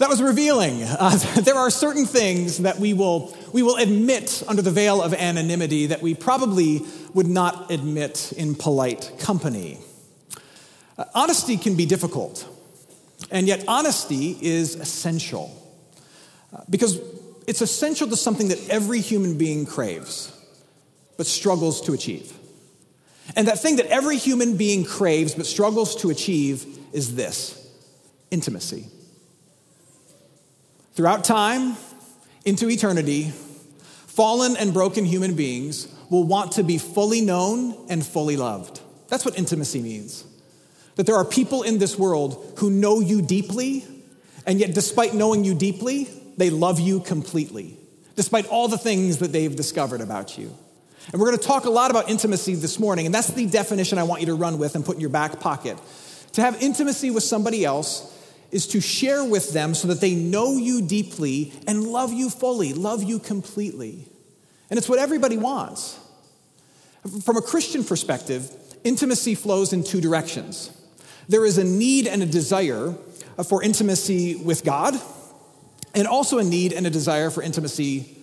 That was revealing. Uh, there are certain things that we will, we will admit under the veil of anonymity that we probably would not admit in polite company. Uh, honesty can be difficult, and yet honesty is essential uh, because it's essential to something that every human being craves but struggles to achieve. And that thing that every human being craves but struggles to achieve is this intimacy. Throughout time, into eternity, fallen and broken human beings will want to be fully known and fully loved. That's what intimacy means. That there are people in this world who know you deeply, and yet, despite knowing you deeply, they love you completely, despite all the things that they've discovered about you. And we're going to talk a lot about intimacy this morning, and that's the definition I want you to run with and put in your back pocket. To have intimacy with somebody else is to share with them so that they know you deeply and love you fully, love you completely. And it's what everybody wants. From a Christian perspective, intimacy flows in two directions. There is a need and a desire for intimacy with God, and also a need and a desire for intimacy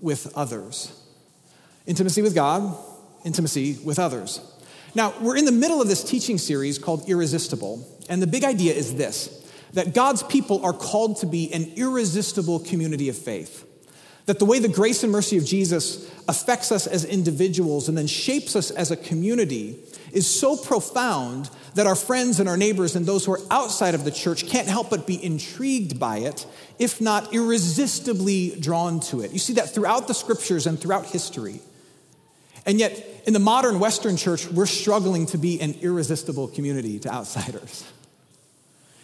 with others. Intimacy with God, intimacy with others. Now, we're in the middle of this teaching series called Irresistible, and the big idea is this that God's people are called to be an irresistible community of faith. That the way the grace and mercy of Jesus affects us as individuals and then shapes us as a community is so profound that our friends and our neighbors and those who are outside of the church can't help but be intrigued by it, if not irresistibly drawn to it. You see that throughout the scriptures and throughout history. And yet, in the modern Western church, we're struggling to be an irresistible community to outsiders.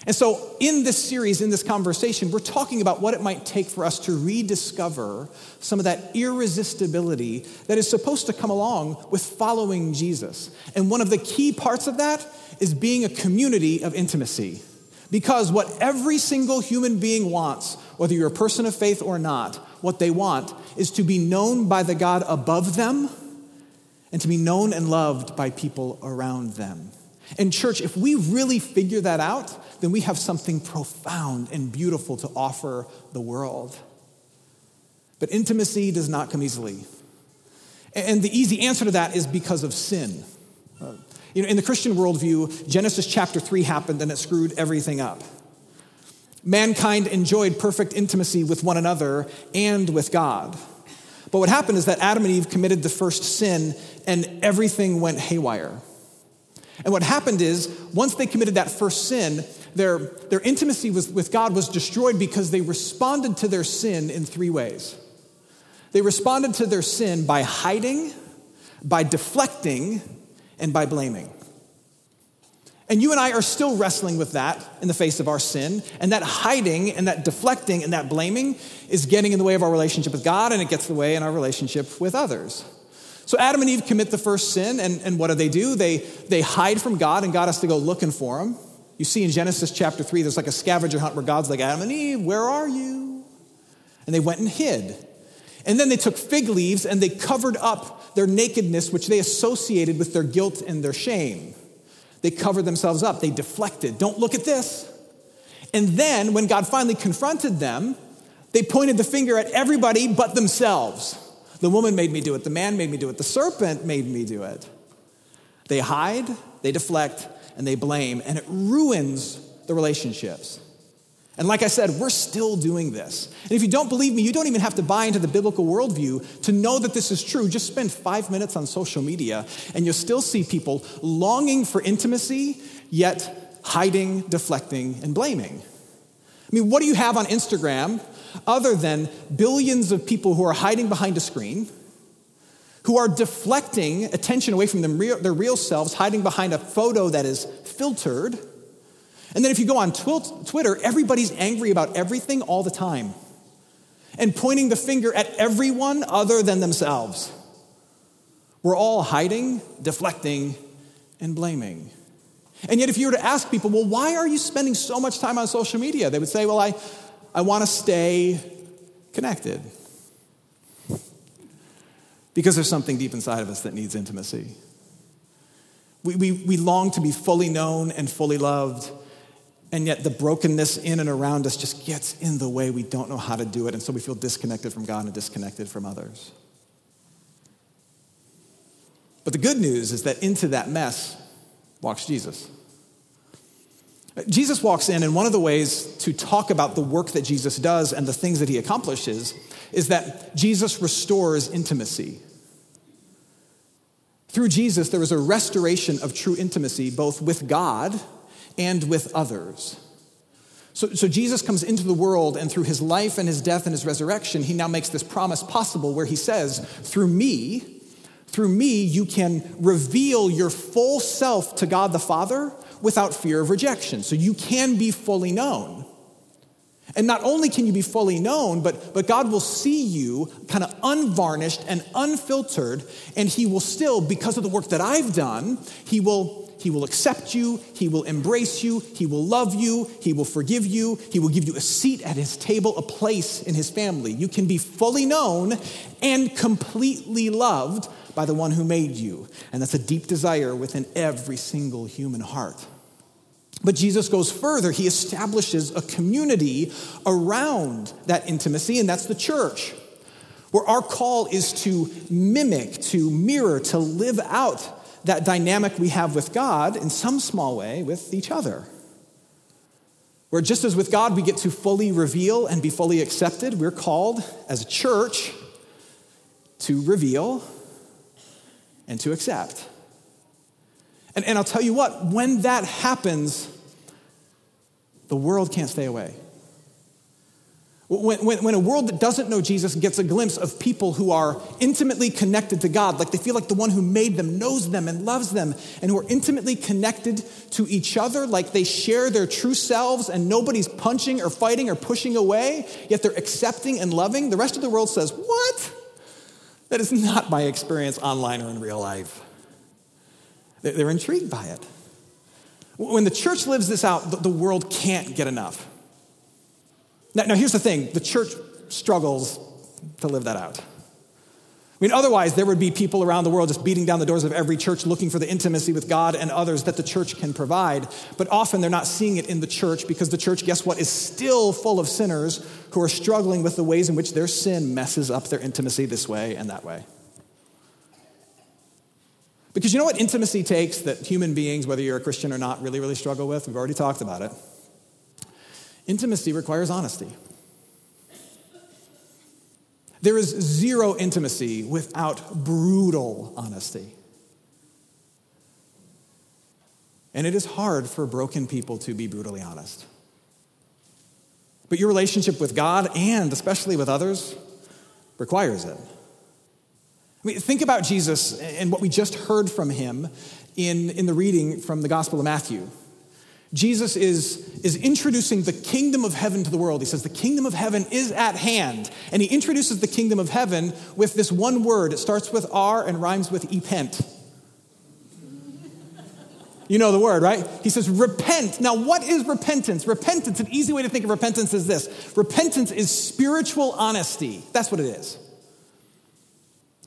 And so, in this series, in this conversation, we're talking about what it might take for us to rediscover some of that irresistibility that is supposed to come along with following Jesus. And one of the key parts of that is being a community of intimacy. Because what every single human being wants, whether you're a person of faith or not, what they want is to be known by the God above them and to be known and loved by people around them. And, church, if we really figure that out, then we have something profound and beautiful to offer the world. But intimacy does not come easily. And the easy answer to that is because of sin. Uh, you know, in the Christian worldview, Genesis chapter 3 happened and it screwed everything up. Mankind enjoyed perfect intimacy with one another and with God. But what happened is that Adam and Eve committed the first sin and everything went haywire. And what happened is, once they committed that first sin, their, their intimacy with, with God was destroyed because they responded to their sin in three ways. They responded to their sin by hiding, by deflecting, and by blaming. And you and I are still wrestling with that in the face of our sin. And that hiding and that deflecting and that blaming is getting in the way of our relationship with God and it gets in the way in our relationship with others. So Adam and Eve commit the first sin, and, and what do they do? They, they hide from God, and God has to go looking for them. You see in Genesis chapter 3, there's like a scavenger hunt where God's like, Adam and Eve, where are you? And they went and hid. And then they took fig leaves and they covered up their nakedness, which they associated with their guilt and their shame. They covered themselves up, they deflected. Don't look at this. And then, when God finally confronted them, they pointed the finger at everybody but themselves. The woman made me do it. The man made me do it. The serpent made me do it. They hide, they deflect, and they blame, and it ruins the relationships. And like I said, we're still doing this. And if you don't believe me, you don't even have to buy into the biblical worldview to know that this is true. Just spend five minutes on social media, and you'll still see people longing for intimacy, yet hiding, deflecting, and blaming. I mean, what do you have on Instagram other than billions of people who are hiding behind a screen, who are deflecting attention away from their real selves, hiding behind a photo that is filtered. And then if you go on Twitter, everybody's angry about everything all the time and pointing the finger at everyone other than themselves. We're all hiding, deflecting, and blaming. And yet, if you were to ask people, well, why are you spending so much time on social media? They would say, well, I, I want to stay connected. Because there's something deep inside of us that needs intimacy. We, we, we long to be fully known and fully loved, And yet, the brokenness in and around us just gets in the way. We don't know how to do it. And so we feel disconnected from God and disconnected from others. But the good news is that into that mess walks Jesus. Jesus walks in, and one of the ways to talk about the work that Jesus does and the things that he accomplishes is that Jesus restores intimacy. Through Jesus, there is a restoration of true intimacy, both with God and with others. So, so, Jesus comes into the world, and through his life and his death and his resurrection, he now makes this promise possible where he says, Through me, through me, you can reveal your full self to God the Father without fear of rejection. So you can be fully known. And not only can you be fully known, but, but God will see you kind of unvarnished and unfiltered, and He will still, because of the work that I've done, He will, he will accept you, He will embrace you, He will love you, He will forgive you, He will give you a seat at His table, a place in His family. You can be fully known and completely loved by the one who made you. And that's a deep desire within every single human heart. But Jesus goes further. He establishes a community around that intimacy, and that's the church, where our call is to mimic, to mirror, to live out that dynamic we have with God in some small way with each other. Where just as with God we get to fully reveal and be fully accepted, we're called as a church to reveal and to accept. And, and I'll tell you what, when that happens, the world can't stay away. When, when, when, a world that doesn't know Jesus gets a glimpse of people who are intimately connected to God, like they feel like the one who made them knows them and loves them, and who are intimately connected to each other, like they share their true selves and nobody's punching or fighting or pushing away, yet they're accepting and loving, the rest of the world says, What? That is not my experience online or in real life. They're intrigued by it. When the church lives this out, the world can't get enough. Now, now here's the thing the church struggles to live that out. I mean, otherwise, there would be people around the world just beating down the doors of every church looking for the intimacy with God and others that the church can provide. But often they're not seeing it in the church because the church, guess what, is still full of sinners who are struggling with the ways in which their sin messes up their intimacy this way and that way. Because you know what intimacy takes that human beings, whether you're a Christian or not, really, really struggle with? We've already talked about it. Intimacy requires honesty. There is zero intimacy without brutal honesty. And it is hard for broken people to be brutally honest. But your relationship with God and especially with others requires it. I mean, think about Jesus and what we just heard from him in, in the reading from the Gospel of Matthew. Jesus is, is introducing the kingdom of heaven to the world. He says, The kingdom of heaven is at hand. And he introduces the kingdom of heaven with this one word. It starts with R and rhymes with repent. You know the word, right? He says, repent. Now, what is repentance? Repentance, an easy way to think of repentance is this repentance is spiritual honesty. That's what it is.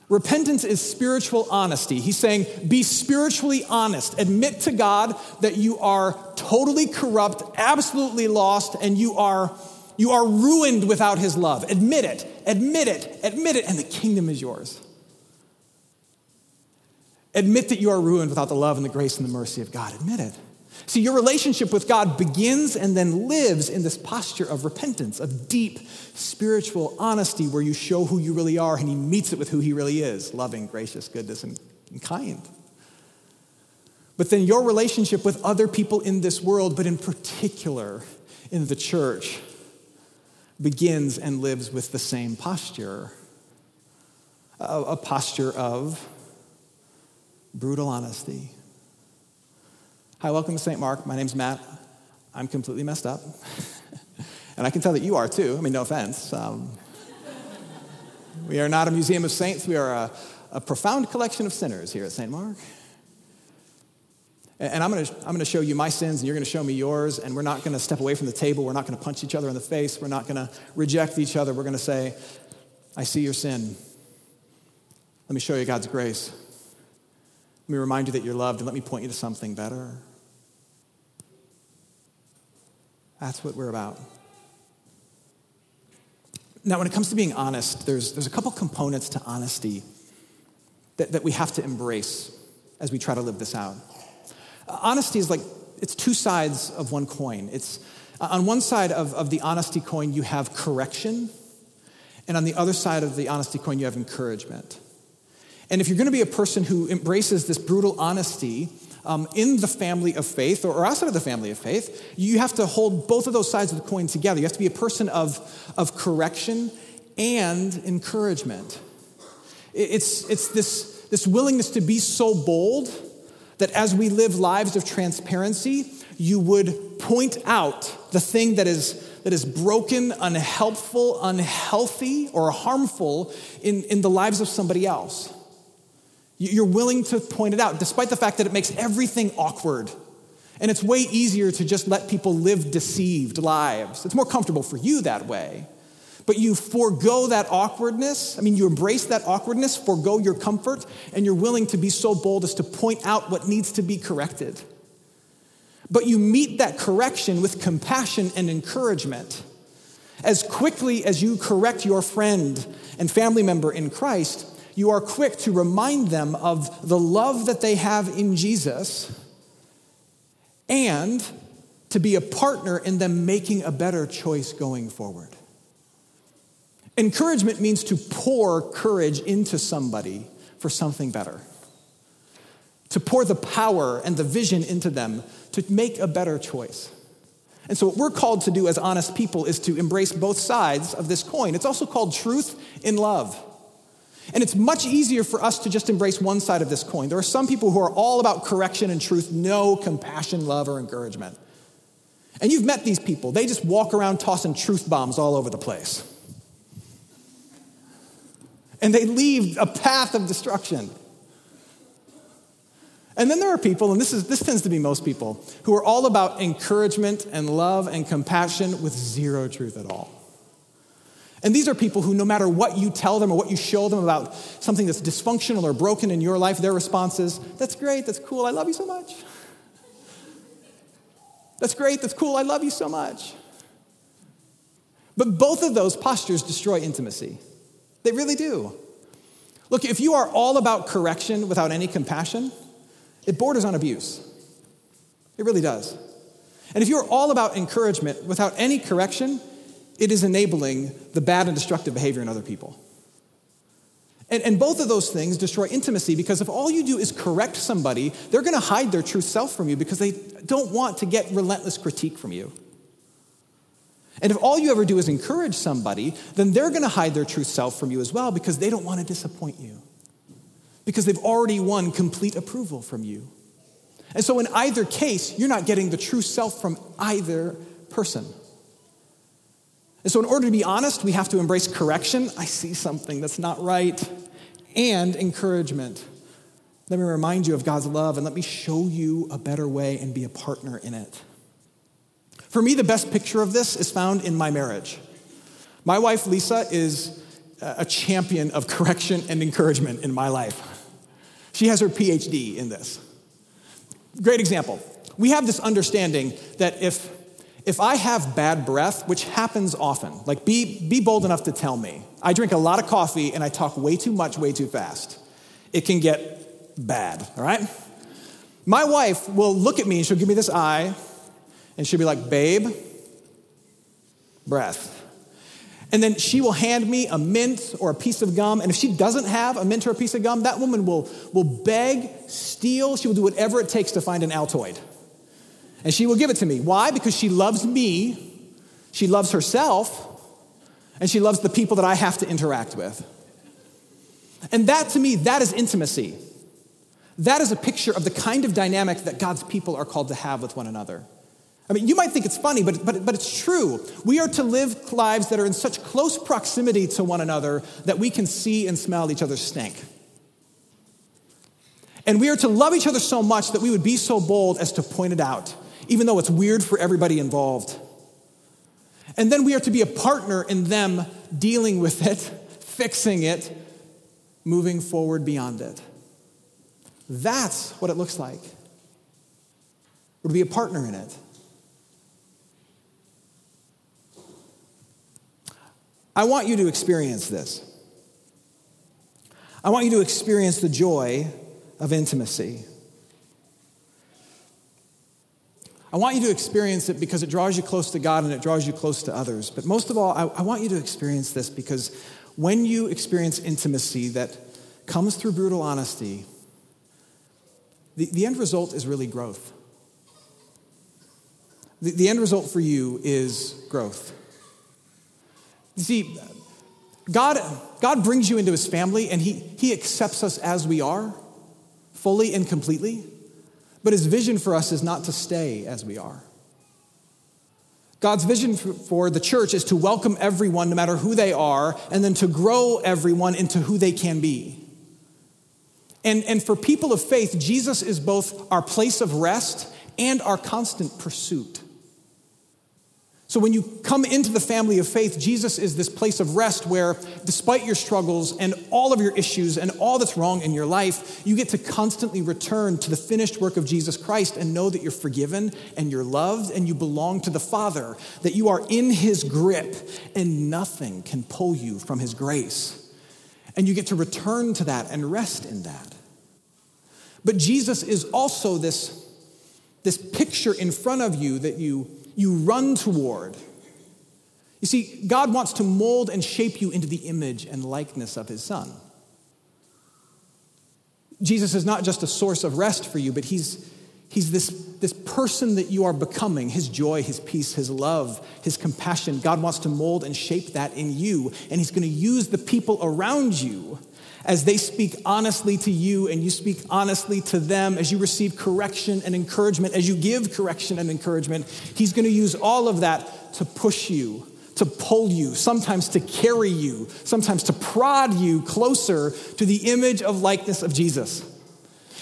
Repentance is spiritual honesty. He's saying, be spiritually honest. Admit to God that you are totally corrupt, absolutely lost, and you are, you are ruined without His love. Admit it, admit it, admit it, and the kingdom is yours. Admit that you are ruined without the love and the grace and the mercy of God. Admit it. See, your relationship with God begins and then lives in this posture of repentance, of deep spiritual honesty, where you show who you really are and He meets it with who He really is loving, gracious, goodness, and, and kind. But then your relationship with other people in this world, but in particular in the church, begins and lives with the same posture a, a posture of brutal honesty Hi, welcome to St. Mark. My name's Matt. I'm completely messed up. and I can tell that you are too. I mean, no offense. Um, we are not a museum of saints, we are a, a profound collection of sinners here at St. Mark. And I'm going to I'm going to show you my sins, and you're going to show me yours. And we're not going to step away from the table. We're not going to punch each other in the face. We're not going to reject each other. We're going to say, I see your sin. Let me show you God's grace. Let me remind you that you're loved, and let me point you to something better. That's what we're about. Now, when it comes to being honest, there's, there's a couple components to honesty that, that we have to embrace as we try to live this out. Uh, honesty is like, it's two sides of one coin. It's uh, on one side of, of the honesty coin, you have correction, and on the other side of the honesty coin, you have encouragement. And if you're going to be a person who embraces this brutal honesty um, in the family of faith or outside of the family of faith, you have to hold both of those sides of the coin together. You have to be a person of, of correction and encouragement. It's, it's this, this willingness to be so bold that as we live lives of transparency, you would point out the thing that is, that is broken, unhelpful, unhealthy, or harmful in, in the lives of somebody else. You're willing to point it out, despite the fact that it makes everything awkward. And it's way easier to just let people live deceived lives. It's more comfortable for you that way. But you forego that awkwardness. I mean, you embrace that awkwardness, forego your comfort, and you're willing to be so bold as to point out what needs to be corrected. But you meet that correction with compassion and encouragement. As quickly as you correct your friend and family member in Christ, you are quick to remind them of the love that they have in Jesus and to be a partner in them making a better choice going forward. Encouragement means to pour courage into somebody for something better, to pour the power and the vision into them to make a better choice. And so, what we're called to do as honest people is to embrace both sides of this coin. It's also called truth in love. And it's much easier for us to just embrace one side of this coin. There are some people who are all about correction and truth, no compassion, love, or encouragement. And you've met these people. They just walk around tossing truth bombs all over the place. And they leave a path of destruction. And then there are people, and this, is, this tends to be most people, who are all about encouragement and love and compassion with zero truth at all. And these are people who, no matter what you tell them or what you show them about something that's dysfunctional or broken in your life, their response is, That's great, that's cool, I love you so much. That's great, that's cool, I love you so much. But both of those postures destroy intimacy. They really do. Look, if you are all about correction without any compassion, it borders on abuse. It really does. And if you're all about encouragement without any correction, it is enabling the bad and destructive behavior in other people. And, and both of those things destroy intimacy because if all you do is correct somebody, they're going to hide their true self from you because they don't want to get relentless critique from you. And if all you ever do is encourage somebody, then they're going to hide their true self from you as well because they don't want to disappoint you. Because they've already won complete approval from you. And so, in either case, you're not getting the true self from either person. And so, in order to be honest, we have to embrace correction. I see something that's not right, and encouragement. Let me remind you of God's love and let me show you a better way and be a partner in it. For me, the best picture of this is found in my marriage. My wife, Lisa, is a champion of correction and encouragement in my life. She has her PhD in this. Great example. We have this understanding that if if I have bad breath, which happens often, like be, be bold enough to tell me. I drink a lot of coffee and I talk way too much, way too fast. It can get bad, all right? My wife will look at me and she'll give me this eye and she'll be like, babe, breath. And then she will hand me a mint or a piece of gum. And if she doesn't have a mint or a piece of gum, that woman will, will beg, steal, she will do whatever it takes to find an Altoid. And she will give it to me. Why? Because she loves me, she loves herself, and she loves the people that I have to interact with. And that to me, that is intimacy. That is a picture of the kind of dynamic that God's people are called to have with one another. I mean, you might think it's funny, but, but, but it's true. We are to live lives that are in such close proximity to one another that we can see and smell each other's stink. And we are to love each other so much that we would be so bold as to point it out even though it's weird for everybody involved. And then we are to be a partner in them dealing with it, fixing it, moving forward beyond it. That's what it looks like. We're to be a partner in it. I want you to experience this. I want you to experience the joy of intimacy. I want you to experience it because it draws you close to God and it draws you close to others. But most of all, I, I, want you to experience this because when you experience intimacy that comes through brutal honesty, the, the end result is really growth. The, the end result for you is growth. You see, God, God brings you into his family and he, he accepts us as we are, fully and completely. But his vision for us is not to stay as we are. God's vision for the church is to welcome everyone, no matter who they are, and then to grow everyone into who they can be. And, and for people of faith, Jesus is both our place of rest and our constant pursuit. So when you come into the family of faith, Jesus is this place of rest where, despite your struggles and all of your issues and all that's wrong in your life, you get to constantly return to the finished work of Jesus Christ and know that you're forgiven and you're loved and you belong to the Father, that you are in His grip and nothing can pull you from His grace. And you get to return to that and rest in that. But Jesus is also this, this picture in front of you that you you run toward. You see, God wants to mold and shape you into the image and likeness of his son. Jesus is not just a source of rest for you, but he's, he's this, this person that you are becoming his joy, his peace, his love, his compassion. God wants to mold and shape that in you, and he's going to use the people around you as they speak honestly to you and you speak honestly to them, as you receive correction and encouragement, as you give correction and encouragement, He's going to use all of that to push you, to pull you, sometimes to carry you, sometimes to prod you closer to the image of likeness of Jesus.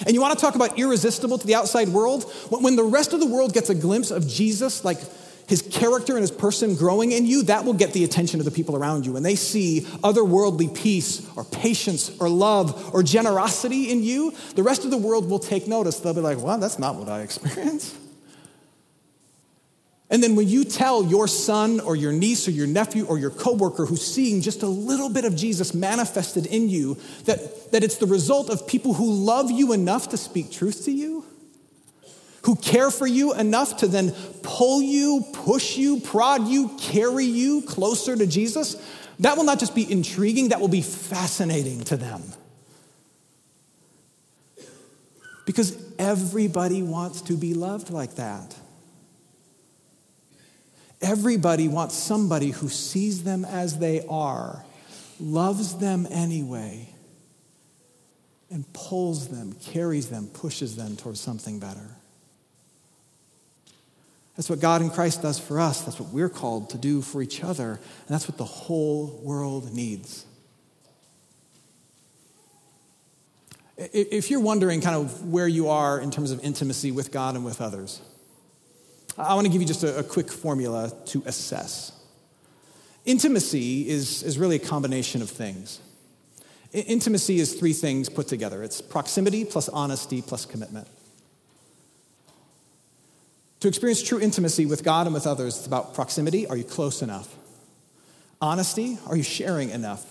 And you want to talk about irresistible to the outside world? When the rest of the world gets a glimpse of Jesus, like his character and his person growing in you, that will get the attention of the people around you. When they see otherworldly peace or patience or love or generosity in you, the rest of the world will take notice. They'll be like, well, that's not what I experience. And then when you tell your son or your niece or your nephew or your coworker who's seeing just a little bit of Jesus manifested in you, that, that it's the result of people who love you enough to speak truth to you, who care for you enough to then pull you, push you, prod you, carry you closer to Jesus, that will not just be intriguing, that will be fascinating to them. Because everybody wants to be loved like that. Everybody wants somebody who sees them as they are, loves them anyway, and pulls them, carries them, pushes them towards something better. That's what God in Christ does for us. That's what we're called to do for each other. And that's what the whole world needs. If you're wondering kind of where you are in terms of intimacy with God and with others, I want to give you just a, quick formula to assess. Intimacy is, is really a combination of things. Intimacy is three things put together it's proximity plus honesty plus commitment. To experience true intimacy with God and with others, it's about proximity. Are you close enough? Honesty. Are you sharing enough?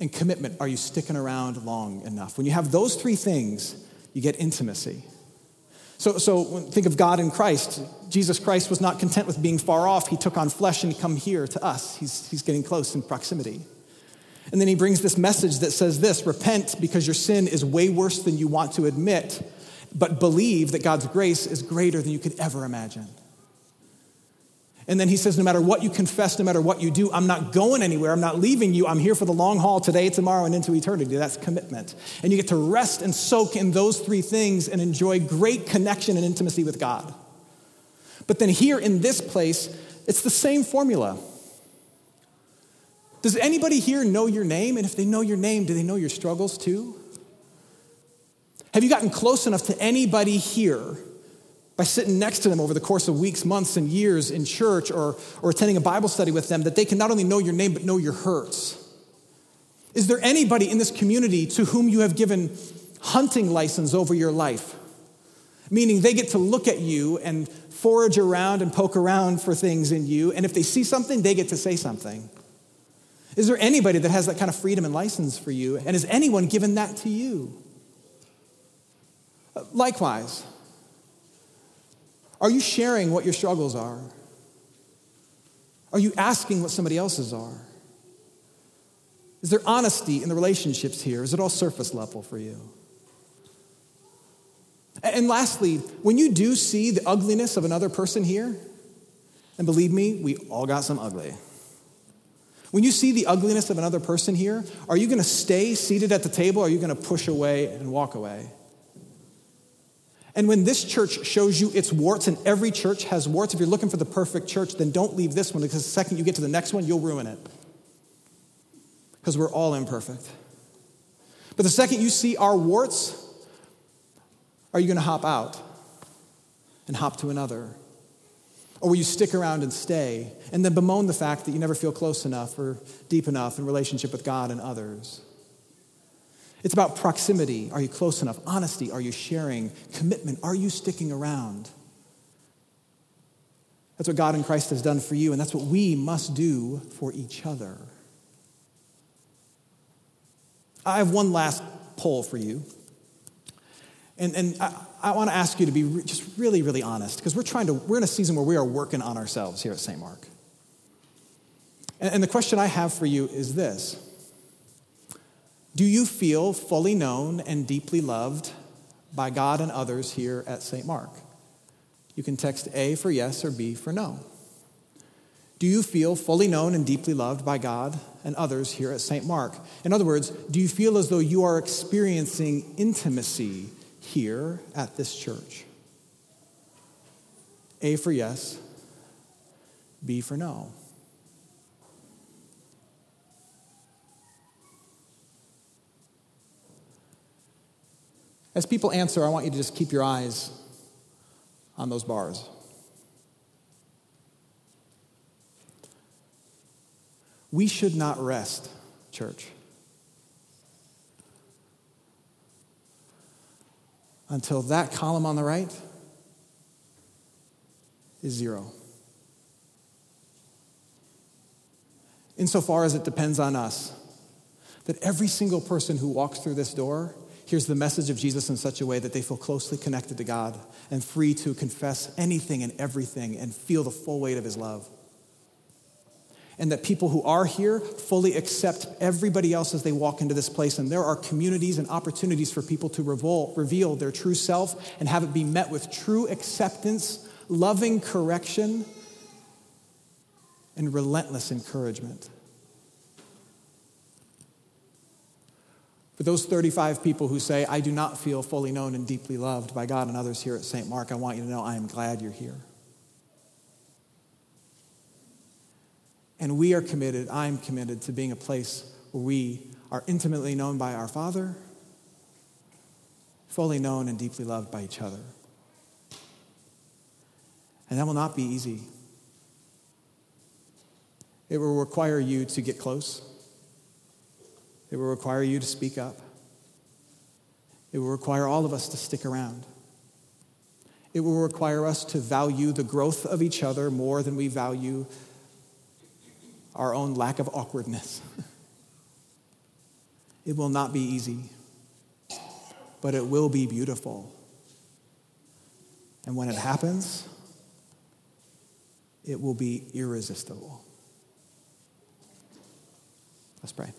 And commitment. Are you sticking around long enough? When you have those three things, you get intimacy. So, so think of God in Christ. Jesus Christ was not content with being far off. He took on flesh and come here to us. He's, he's getting close in proximity. And then he brings this message that says this repent because your sin is way worse than you want to admit but believe that God's grace is greater than you could ever imagine. And then he says, No matter what you confess, no matter what you do, I'm not going anywhere. I'm not leaving you. I'm here for the long haul today, tomorrow, and into eternity. That's commitment. And you get to rest and soak in those three things and enjoy great connection and intimacy with God. But then here in this place, it's the same formula. Does anybody here know your name? And if they know your name, do they know your struggles too? Have you gotten close enough to anybody here by sitting next to them over the course of weeks, months, and years in church or, or attending a Bible study with them that they can not only know your name but know your hurts? Is there anybody in this community to whom you have given hunting license over your life? Meaning they get to look at you and forage around and poke around for things in you, and if they see something, they get to say something. Is there anybody that has that kind of freedom and license for you? And has anyone given that to you? Likewise, are you sharing what your struggles are? Are you asking what somebody else's are? Is there honesty in the relationships here? Is it all surface level for you? And lastly, when you do see the ugliness of another person here, and believe me, we all got some ugly. When you see the ugliness of another person here, are you going to stay seated at the table or are you going to push away and walk away? And when this church shows you its warts, and every church has warts, if you're looking for the perfect church, then don't leave this one because the second you get to the next one, you'll ruin it. Because we're all imperfect. But the second you see our warts, are you going to hop out and hop to another? Or will you stick around and stay and then bemoan the fact that you never feel close enough or deep enough in relationship with God and others? It's about proximity. Are you close enough? Honesty. Are you sharing? Commitment. Are you sticking around? That's what God in Christ has done for you, and that's what we must do for each other. I have one last poll for you. And, and I, I want to ask you to be re- just really, really honest, because we're trying to, we're in a season where we are working on ourselves here at St. Mark. And, and the question I have for you is this do you feel fully known and deeply loved by God and others here at St. Mark? You can text A for yes or B for no. Do you feel fully known and deeply loved by God and others here at St. Mark? In other words, do you feel as though you are experiencing intimacy here at this church? A for yes, B for no. As people answer, I want you to just keep your eyes on those bars. We should not rest, church, until that column on the right is zero. Insofar as it depends on us, that every single person who walks through this door hears the message of Jesus in such a way that they feel closely connected to God and free to confess anything and everything and feel the full weight of his love. And that people who are here fully accept everybody else as they walk into this place. And there are communities and opportunities for people to revolt, reveal their true self and have it be met with true acceptance, loving correction, and relentless encouragement. Those 35 people who say, I do not feel fully known and deeply loved by God and others here at St. Mark, I want you to know I am glad you're here. And we are committed, I'm committed to being a place where we are intimately known by our Father, fully known and deeply loved by each other. And that will not be easy. It will require you to get close it will require you to speak up. It will require all of us to stick around. It will require us to value the growth of each other more than we value our own lack of awkwardness. it will not be easy, but it will be beautiful. And when it happens, it will be irresistible. Let's pray.